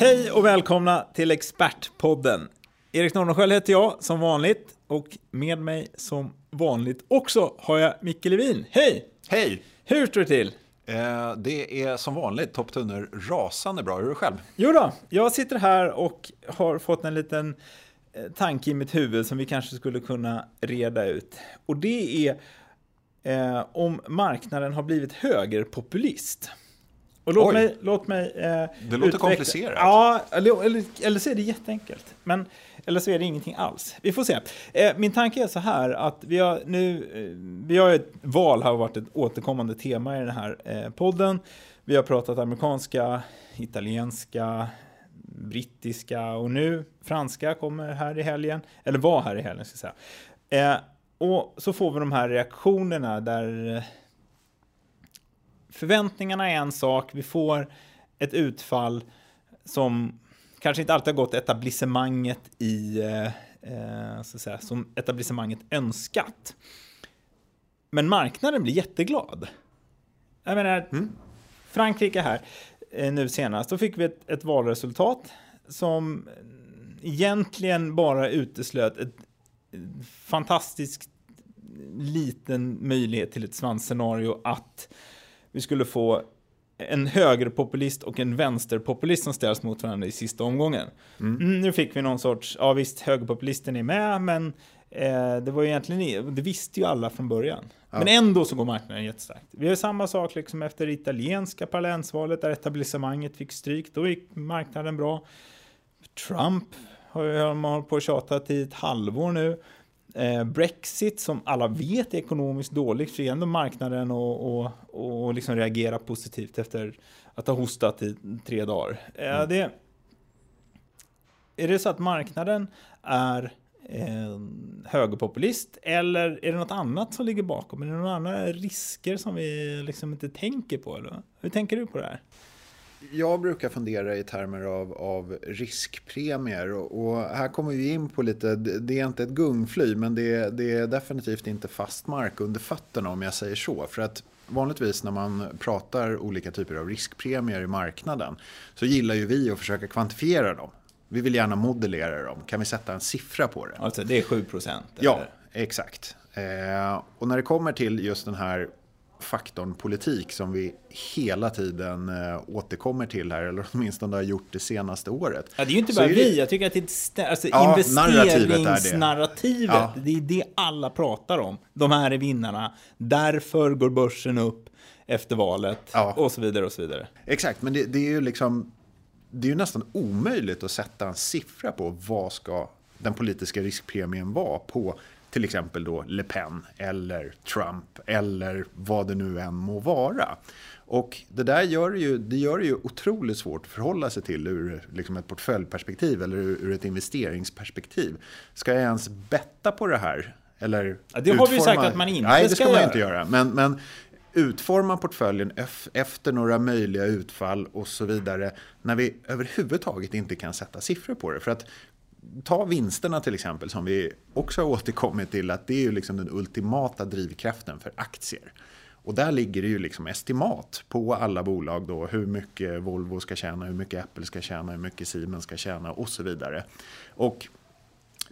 Hej och välkomna till Expertpodden. Erik Nordenskiöld heter jag som vanligt och med mig som vanligt också har jag Micke Levin. Hej! Hej! Hur står det till? Eh, det är som vanligt Topp Tunnor rasande bra. Hur är det själv? Jo då, jag sitter här och har fått en liten eh, tanke i mitt huvud som vi kanske skulle kunna reda ut. Och det är eh, om marknaden har blivit högerpopulist. Och låt Oj. mig, låt mig eh, Det låter utveckla- komplicerat. Ja, eller, eller, eller så är det jätteenkelt. Men, eller så är det ingenting alls. Vi får se. Eh, min tanke är så här att vi har nu, eh, vi har ett val har varit ett återkommande tema i den här eh, podden. Vi har pratat amerikanska, italienska, brittiska och nu franska kommer här i helgen. Eller var här i helgen ska jag säga. Eh, och så får vi de här reaktionerna där eh, förväntningarna är en sak, vi får ett utfall som kanske inte alltid har gått etablissemanget i, eh, eh, så att säga, som etablissemanget önskat. Men marknaden blir jätteglad. Jag menar, Frankrike här, eh, nu senast, då fick vi ett, ett valresultat som egentligen bara uteslöt ett fantastiskt liten möjlighet till ett svansscenario att vi skulle få en högerpopulist och en vänsterpopulist som ställs mot varandra i sista omgången. Mm, nu fick vi någon sorts, ja visst, högerpopulisten är med, men eh, det var ju egentligen, det visste ju alla från början. Men ändå så går marknaden jättestarkt. Vi har samma sak liksom efter det italienska parlamentsvalet där etablissemanget fick stryk, då gick marknaden bra. Trump har ju hållit på och tjatat i ett halvår nu. Eh, Brexit som alla vet är ekonomiskt dåligt får ändå marknaden och, och, och liksom reagera positivt efter att ha hostat i tre dagar. Eh, det, är det så att marknaden är eh, högerpopulist eller är det något annat som ligger bakom? Är det några andra risker som vi liksom inte tänker på? Eller? Hur tänker du på det här? Jag brukar fundera i termer av, av riskpremier och, och här kommer vi in på lite, det är inte ett gungfly men det, är- det är definitivt inte fast mark under fötterna om jag säger så. För att vanligtvis när man pratar olika typer av riskpremier i marknaden så gillar ju vi att försöka kvantifiera dem. Vi vill gärna modellera dem. Kan vi sätta en siffra på det? Alltså det är 7 procent? Ja, exakt. Eh, och när det kommer till just den här faktorn politik som vi hela tiden eh, återkommer till här, eller åtminstone har gjort det senaste året. Ja, det är ju inte bara är det- vi, jag tycker att det är alltså Ja, narrativet är det. investeringsnarrativet, Ja. det är det alla pratar om. De här är vinnarna, därför går börsen upp efter valet Ja. och så vidare och så vidare. Exakt, men det, det är ju liksom det är ju nästan omöjligt att sätta en siffra på vad ska den politiska riskpremien vara på till exempel då Le Pen eller Trump eller vad det nu än må vara. Och det där gör det ju, det gör det ju otroligt svårt att förhålla sig till ur liksom ett portföljperspektiv eller ur, ett investeringsperspektiv. Ska jag ens betta på det här? Eller Ja, det har vi sagt att man inte Nej, det ska ska man göra. inte göra. Men, men utforma portföljen ef- efter några möjliga utfall och så vidare när vi överhuvudtaget inte kan sätta siffror på det. För att ta vinsterna till exempel som vi också har återkommit till att det är ju liksom den ultimata drivkraften för aktier. Och där ligger det ju liksom estimat på alla bolag då hur mycket Volvo ska tjäna, hur mycket Apple ska tjäna, hur mycket Siemens ska tjäna och så vidare. Och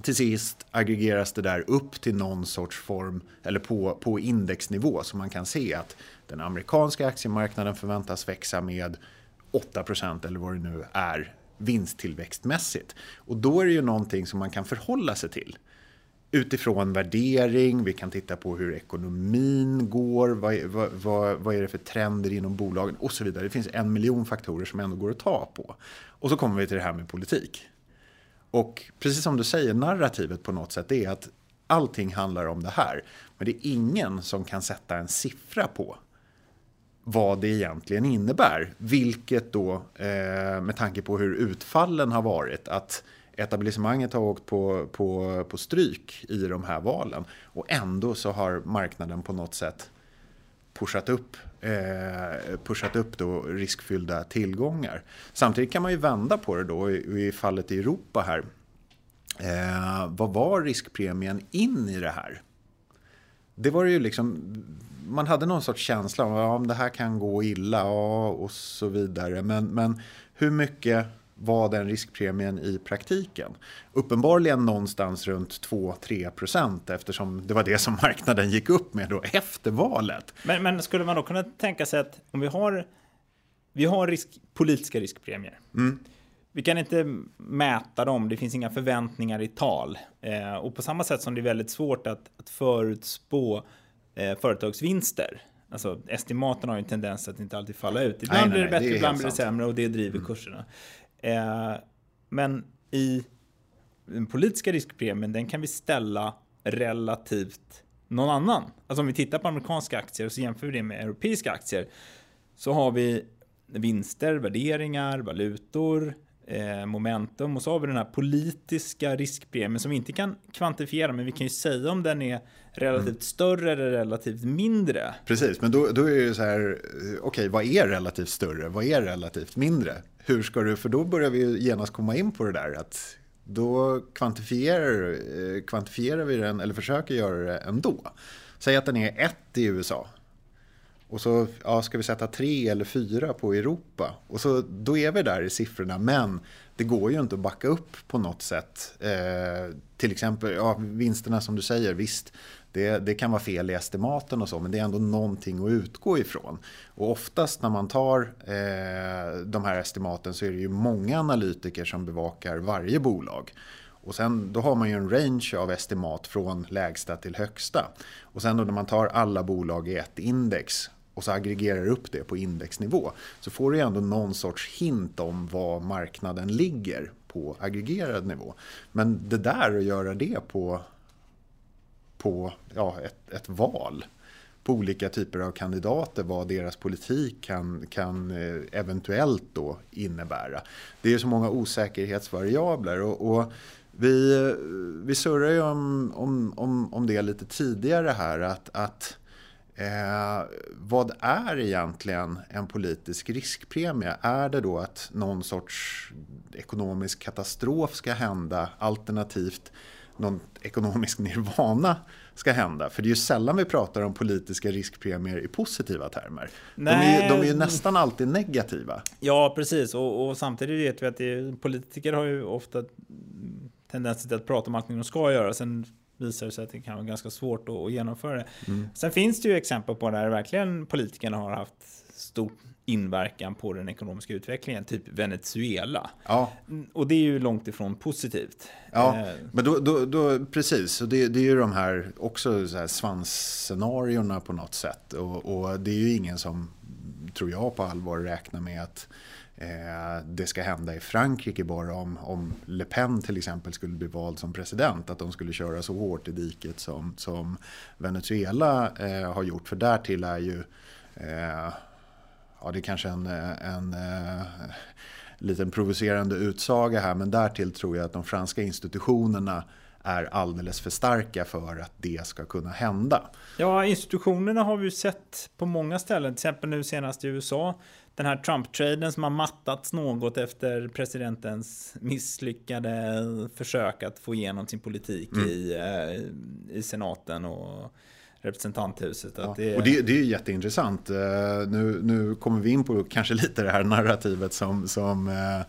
till sist aggregeras det där upp till någon sorts form eller på, på indexnivå så man kan se att den amerikanska aktiemarknaden förväntas växa med 8% eller vad det nu är vinsttillväxtmässigt. Och då är det ju någonting som man kan förhålla sig till. Utifrån värdering, vi kan titta på hur ekonomin går, vad, är- vad, vad, vad är det för trender inom bolagen och så vidare. Det finns en miljon faktorer som ändå går att ta på. Och så kommer vi till det här med politik. Och precis som du säger, narrativet på något sätt är att allting handlar om det här. Men det är ingen som kan sätta en siffra på vad det egentligen innebär. Vilket då, eh, med tanke på hur utfallen har varit, att etablissemanget har åkt på, på, på stryk i de här valen. Och ändå så har marknaden på något sätt pushat upp, eh, pushat upp då riskfyllda tillgångar. Samtidigt kan man ju vända på det då i, i fallet i Europa här. Eh, vad var riskpremien in i det här? Det var ju liksom, man hade någon sorts känsla av ja, om det här kan gå illa ja, och så vidare. Men, men hur mycket var den riskpremien i praktiken? Uppenbarligen någonstans runt 2-3 procent eftersom det var det som marknaden gick upp med då efter valet. Men, men skulle man då kunna tänka sig att om vi har, vi har risk, politiska riskpremier. Mm. Vi kan inte mäta dem, det finns inga förväntningar i tal. Eh, och på samma sätt som det är väldigt svårt att, att förutspå eh, företagsvinster. Alltså estimaten har ju en tendens att inte alltid falla ut. Ibland nej, blir det bättre, det ibland blir det sämre och det driver mm. kurserna. Eh, men i den politiska riskpremien, den kan vi ställa relativt någon annan. Alltså om vi tittar på amerikanska aktier och så jämför vi det med europeiska aktier så har vi vinster, värderingar, valutor, momentum och så har vi den här politiska riskpremien som vi inte kan kvantifiera men vi kan ju säga om den är relativt mm. större eller relativt mindre. Precis, men då, då är det så här, eh, okej okay, vad är relativt större, vad är relativt mindre? Hur ska du, för då börjar vi genast komma in på det där att då kvantifierar, eh, kvantifierar vi den eller försöker göra det ändå. Säg att den är 1 i USA och så ja, ska vi sätta tre eller fyra på Europa. Och så, då är vi där i siffrorna. Men det går ju inte att backa upp på något sätt. Eh, till exempel ja, vinsterna som du säger, visst. Det, det, kan vara fel i estimaten och så, men det är ändå någonting att utgå ifrån. Och oftast när man tar eh, de här estimaten så är det ju många analytiker som bevakar varje bolag. Och sen då har man ju en range av estimat från lägsta till högsta. Och sen då när man tar alla bolag i ett index och så aggregerar upp det på indexnivå så får du ändå någon sorts hint om var marknaden ligger på aggregerad nivå. Men det där att göra det på, på ja, ett, ett val på olika typer av kandidater vad deras politik kan, kan eh, eventuellt då innebära. Det är så många osäkerhetsvariabler och, och vi, vi surrar ju om, om, om, om det lite tidigare här att, att Eh, vad är egentligen en politisk riskpremie? Är det då att någon sorts ekonomisk katastrof ska hända alternativt någon ekonomisk nirvana ska hända? För det är ju sällan vi pratar om politiska riskpremier i positiva termer. De är, de är ju nästan alltid negativa. Ja, precis. Och, och samtidigt vet vi att det, politiker har ju ofta tendens till att prata om allting de ska göra. Sen visar det sig att det kan vara ganska svårt att, genomföra det. Mm. Sen finns det ju exempel på där verkligen politikerna har haft stor inverkan på den ekonomiska utvecklingen, typ Venezuela. Ja. Och det är ju långt ifrån positivt. Ja, eh. men då, då, då precis. Och det, det, är ju de här också så här svansscenarierna på något sätt. Och, och, det är ju ingen som, tror jag på allvar, räknar med att Eh, det ska hända i Frankrike bara om, om Le Pen till exempel skulle bli vald som president. Att de skulle köra så hårt i diket som, som Venezuela eh, har gjort. För därtill är ju, eh, ja det är kanske en, en eh, liten provocerande utsaga här, men därtill tror jag att de franska institutionerna är alldeles för starka för att det ska kunna hända. Ja, institutionerna har vi ju sett på många ställen, till exempel nu senast i USA den här Trump-traden som har mattats något efter presidentens misslyckade försök att få igenom sin politik mm. i, eh, i senaten och representanthuset. Ja. Det... Och det, det är jätteintressant. Uh, nu, nu kommer vi in på kanske lite det här narrativet som, som uh,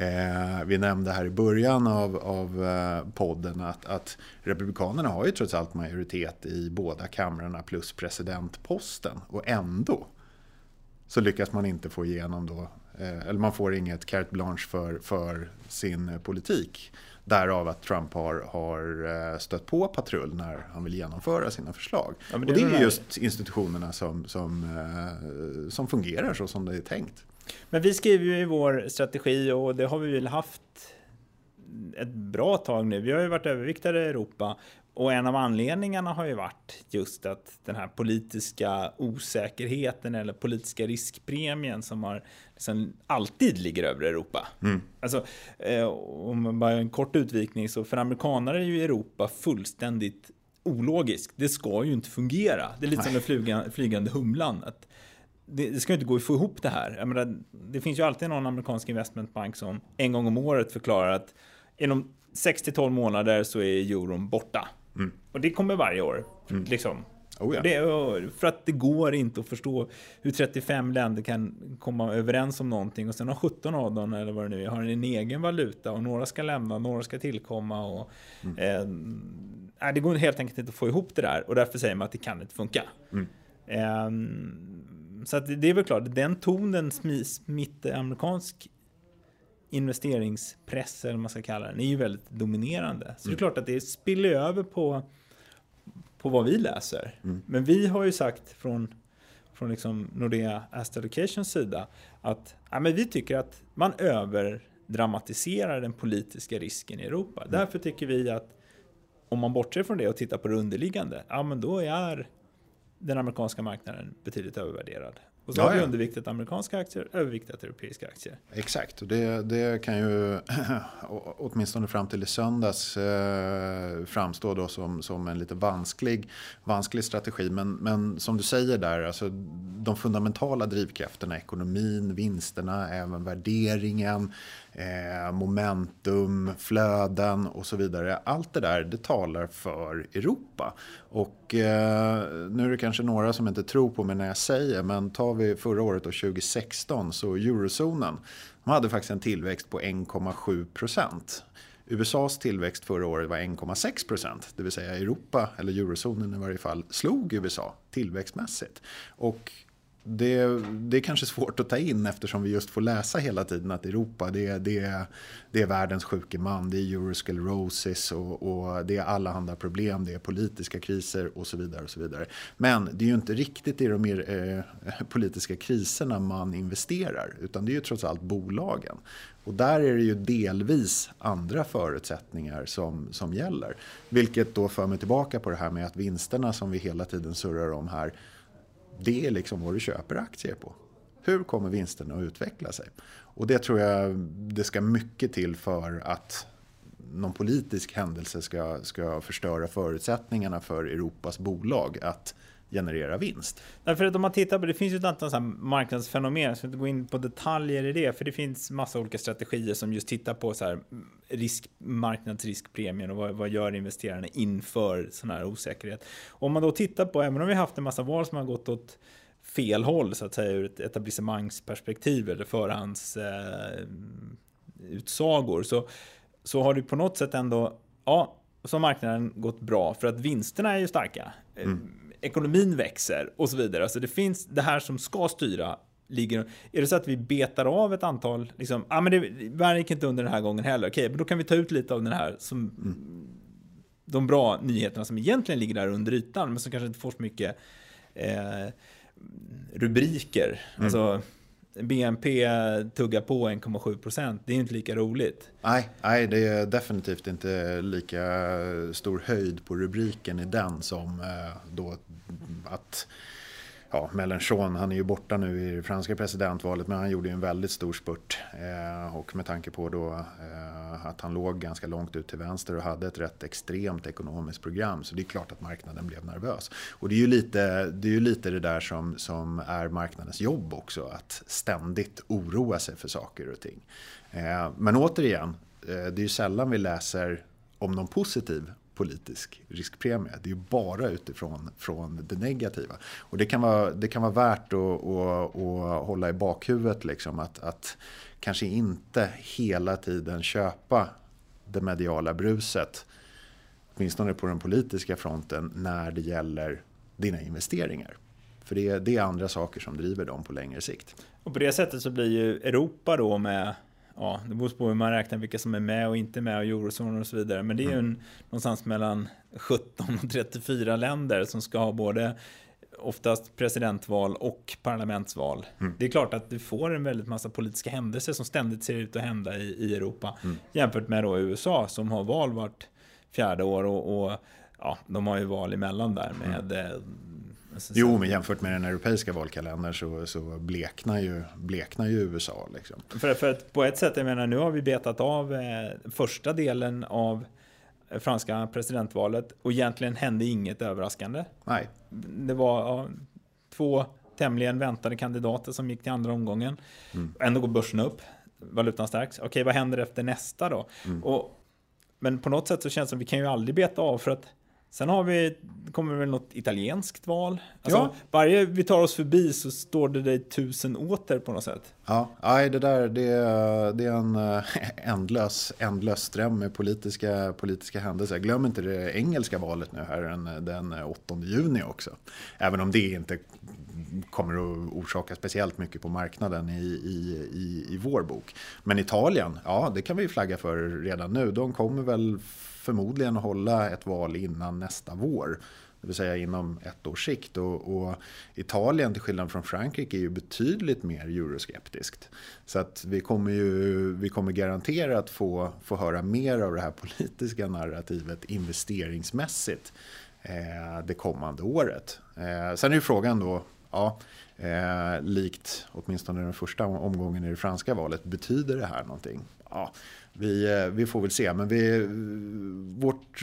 uh, vi nämnde här i början av, av podden. Att, att Republikanerna har ju trots allt majoritet i båda kamrarna plus presidentposten. Och ändå så lyckas man inte få igenom då, eh, eller man får inget carte blanche för, för sin politik. Därav att Trump har, har eh, stött på patrull när han vill genomföra sina förslag. Ja, det och det är just institutionerna som, som, eh, som fungerar så som det är tänkt. Men vi skriver ju i vår strategi och det har vi väl haft ett bra tag nu. Vi har ju varit överviktade i Europa och en av anledningarna har ju varit just att den här politiska osäkerheten eller politiska riskpremien som har liksom alltid ligger över Europa. Mm. Alltså, eh, om bara en kort utvikning så för amerikanare är ju Europa fullständigt ologiskt. Det ska ju inte fungera. Det är lite Nej. som den flygande humlan. Att det, det, ska inte gå att få ihop det här. Menar, det finns ju alltid någon amerikansk investmentbank som en gång om året förklarar att inom 6 12 månader så är euron borta. Mm. Och det kommer varje år. Mm. Liksom. Oh ja. det, för att det går inte att förstå hur 35 länder kan komma överens om någonting och sen har 17 av dem, eller vad det nu är, har en egen valuta och några ska lämna, några ska tillkomma. Och, mm. eh, det går helt enkelt inte att få ihop det där och därför säger man att det kan inte funka. Mm. Eh, så det är väl klart, den tonen smitt amerikansk investeringspress, eller vad man ska kalla den, är ju väldigt dominerande. Så mm. det är mm. klart att det spiller över på, på vad vi läser. Mm. Men vi har ju sagt från, från liksom Nordea Asset Allocations sida att ja, men vi tycker att man överdramatiserar den politiska risken i Europa. Mm. Därför tycker vi att om man bortser från det och tittar på det underliggande, ja men då är den amerikanska marknaden betydligt övervärderad. Och så ja, har vi underviktat amerikanska aktier, överviktat europeiska aktier. Exakt, och det, det kan ju åtminstone fram till i söndags eh, framstå då som, som en lite vansklig, vansklig strategi. Men, men som du säger där, alltså, de fundamentala drivkrafterna, ekonomin, vinsterna, även värderingen, eh, momentum, flöden och så vidare. Allt det där, det talar för Europa. Och eh, nu är det kanske några som inte tror på mig när jag säger, men tar vi förra året och 2016 så eurozonen, de hade faktiskt en tillväxt på 1,7 procent. USAs tillväxt förra året var 1,6 procent, det vill säga Europa, eller eurozonen i varje fall, slog USA tillväxtmässigt. Och det, det är kanske svårt att ta in eftersom vi just får läsa hela tiden att Europa det, det, det är världens sjuke man, det är eurosclerosis och, och det är allehanda problem, det är politiska kriser och så vidare. och så vidare. Men det är ju inte riktigt i de mer eh, politiska kriserna man investerar utan det är ju trots allt bolagen. Och där är det ju delvis andra förutsättningar som, som gäller. Vilket då för mig tillbaka på det här med att vinsterna som vi hela tiden surrar om här det är liksom vad du köper aktier på. Hur kommer vinsterna att utveckla sig? Och det tror jag det ska mycket till för att någon politisk händelse ska, ska förstöra förutsättningarna för Europas bolag att generera vinst. Därför att om man tittar på det finns ju ett antal så marknadsfenomen, jag ska inte gå in på detaljer i det, för det finns massa olika strategier som just tittar på så här risk, marknadsriskpremien och vad, vad gör investerarna inför sån här osäkerhet. Om man då tittar på, även om vi haft en massa val som har gått åt fel håll så att säga ur ett etablissemangsperspektiv eller förhands eh, så, så har det på något sätt ändå, ja, så har marknaden gått bra för att vinsterna är ju starka. Mm ekonomin växer och så vidare. Alltså det finns det här som ska styra ligger, är det så att vi betar av ett antal, liksom, ah, men det, världen gick inte under den här gången heller, okej, men då kan vi ta ut lite av den här som mm. de bra nyheterna som egentligen ligger där under ytan, men som kanske inte får så mycket eh, rubriker. Mm. Alltså, BNP tuggar på 1,7 procent. Det är inte lika roligt. Nej, nej, det är definitivt inte lika stor höjd på rubriken i den som eh, då att ja, Mélenchon, han är ju borta nu i det franska presidentvalet men han gjorde ju en väldigt stor spurt. Eh, och med tanke på då eh, att han låg ganska långt ut till vänster och hade ett rätt extremt ekonomiskt program så det är klart att marknaden blev nervös. Och det är ju lite det, är ju lite det där som, som är marknadens jobb också, att ständigt oroa sig för saker och ting. Eh, men återigen, eh, det är ju sällan vi läser om någon positiv politisk riskpremie. Det är ju bara utifrån från det negativa. Och det kan vara, det kan vara värt att, att, att hålla i bakhuvudet liksom att, att kanske inte hela tiden köpa det mediala bruset. Åtminstone på den politiska fronten när det gäller dina investeringar. För det är, det är andra saker som driver dem på längre sikt. Och på det sättet så blir ju Europa då med ja, det beror på hur man räknar vilka som är med och inte med och eurozonen och så vidare. Men det är ju en, någonstans mellan 17 och 34 länder som ska ha både oftast presidentval och parlamentsval. Mm. Det är klart att du får en väldigt massa politiska händelser som ständigt ser ut att hända i, i Europa. Mm. Jämfört med då USA som har val vart fjärde år och, och ja, de har ju val emellan där med mm. Jo, men jämfört med den europeiska valkalendern så, så bleknar, ju, bleknar ju USA. Liksom. För, för att på ett sätt, jag menar, nu har vi betat av eh, första delen av franska presidentvalet och egentligen hände inget överraskande. Nej. Det var ja, två tämligen väntade kandidater som gick till andra omgången. Mm. Ändå går börsen upp, valutan stärks. Okej, vad händer efter nästa då? Mm. Och, men på något sätt så känns det som att vi kan ju aldrig beta av för att Sen har vi, kommer väl något italienskt val. Alltså, ja. Varje vi tar oss förbi så står det dig tusen åter på något sätt. Ja, nej, det där det är, det är en eh, ändlös, ändlös ström med politiska, politiska händelser. Glöm inte det engelska valet nu här den, den 8 juni också. Även om det inte kommer att orsaka speciellt mycket på marknaden i, i, i, i vår bok. Men Italien, ja det kan vi flagga för redan nu. De kommer väl förmodligen hålla ett val innan nästa vår. Det vill säga inom ett års sikt. Och, och, Italien, till skillnad från Frankrike, är ju betydligt mer euroskeptiskt. Så att vi kommer ju vi kommer garanterat få, få höra mer av det här politiska narrativet investeringsmässigt eh, det kommande året. Eh, sen är ju frågan då, ja, eh, likt åtminstone den första omgången i det franska valet, betyder det här någonting? Ja, vi, eh, vi får väl se, men vi, vårt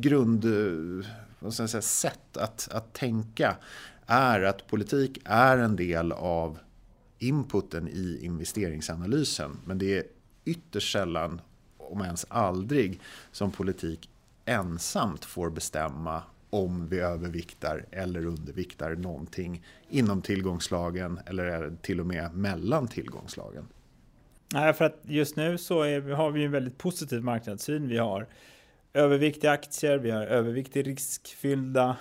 grund eh, vad ska jag säga, sätt att, att tänka är att politik är en del av inputen i investeringsanalysen. Men det är ytterst sällan, om ens aldrig, som politik ensamt får bestämma om vi överviktar eller underviktar någonting inom tillgångslagen eller till och med mellan tillgångslagen. Nej, för att just nu så är, har vi en väldigt positiv marknadssyn. Vi har överviktiga aktier, vi har överviktiga riskfyllda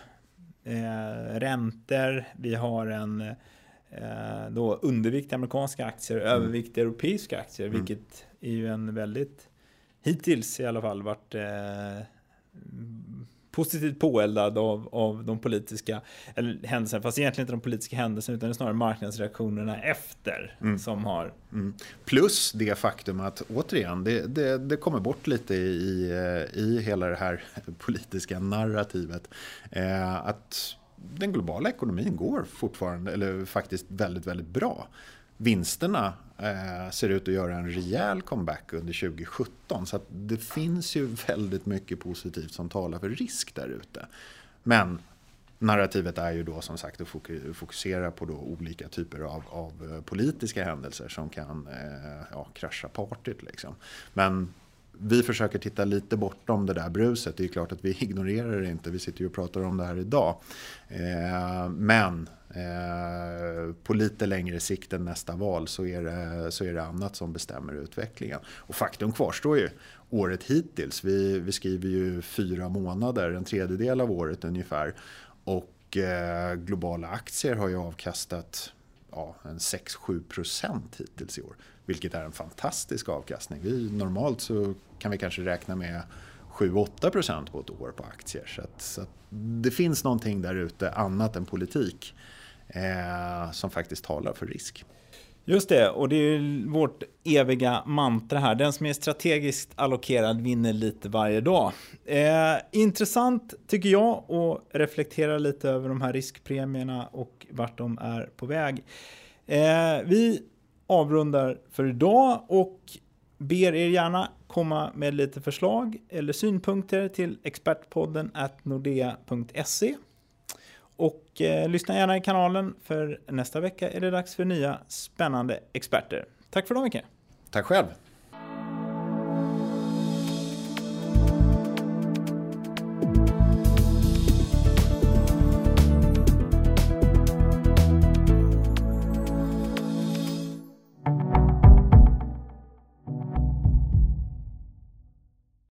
eh, räntor, vi har en eh, då underviktiga amerikanska aktier, mm. överviktiga europeiska aktier, mm. vilket är ju en väldigt, hittills i alla fall, varit eh, positivt påeldad av, av de politiska eller händelserna, fast egentligen inte de politiska händelserna utan snarare marknadsreaktionerna efter mm. som har... Mm. Plus det faktum att återigen, det, det, det, kommer bort lite i, i hela det här politiska narrativet. Eh, att den globala ekonomin går fortfarande, eller faktiskt väldigt, väldigt bra vinsterna eh, ser ut att göra en rejäl comeback under 2017. Så det finns ju väldigt mycket positivt som talar för risk där ute. Men narrativet är ju då som sagt att fokusera på då olika typer av, av eh, politiska händelser som kan eh, ja, krascha partyt. Liksom. Men vi försöker titta lite bortom det där bruset. Det är klart att vi ignorerar det inte. Vi sitter ju och pratar om det här idag. Eh, men Eh, på lite längre sikt än nästa val så är, det, så är det annat som bestämmer utvecklingen. Och faktum kvarstår ju. Året hittills, vi, vi skriver ju fyra månader, en tredjedel av året ungefär. Och eh, globala aktier har ju avkastat ja, en 6-7 procent hittills i år. Vilket är en fantastisk avkastning. Vi, normalt så kan vi kanske räkna med 7-8 procent på ett år på aktier. Så, att, så att det finns någonting där ute annat än politik eh, som faktiskt talar för risk. Just det, och det är vårt eviga mantra här. Den som är strategiskt allokerad vinner lite varje dag. Eh, intressant tycker jag att reflektera lite över de här riskpremierna och vart de är på väg. Eh, vi avrundar för idag och ber er gärna komma med lite förslag eller synpunkter till expertpodden at nordea.se. Och eh, lyssna gärna i kanalen för nästa vecka är det dags för nya spännande experter. Tack för idag Micke. Tack själv.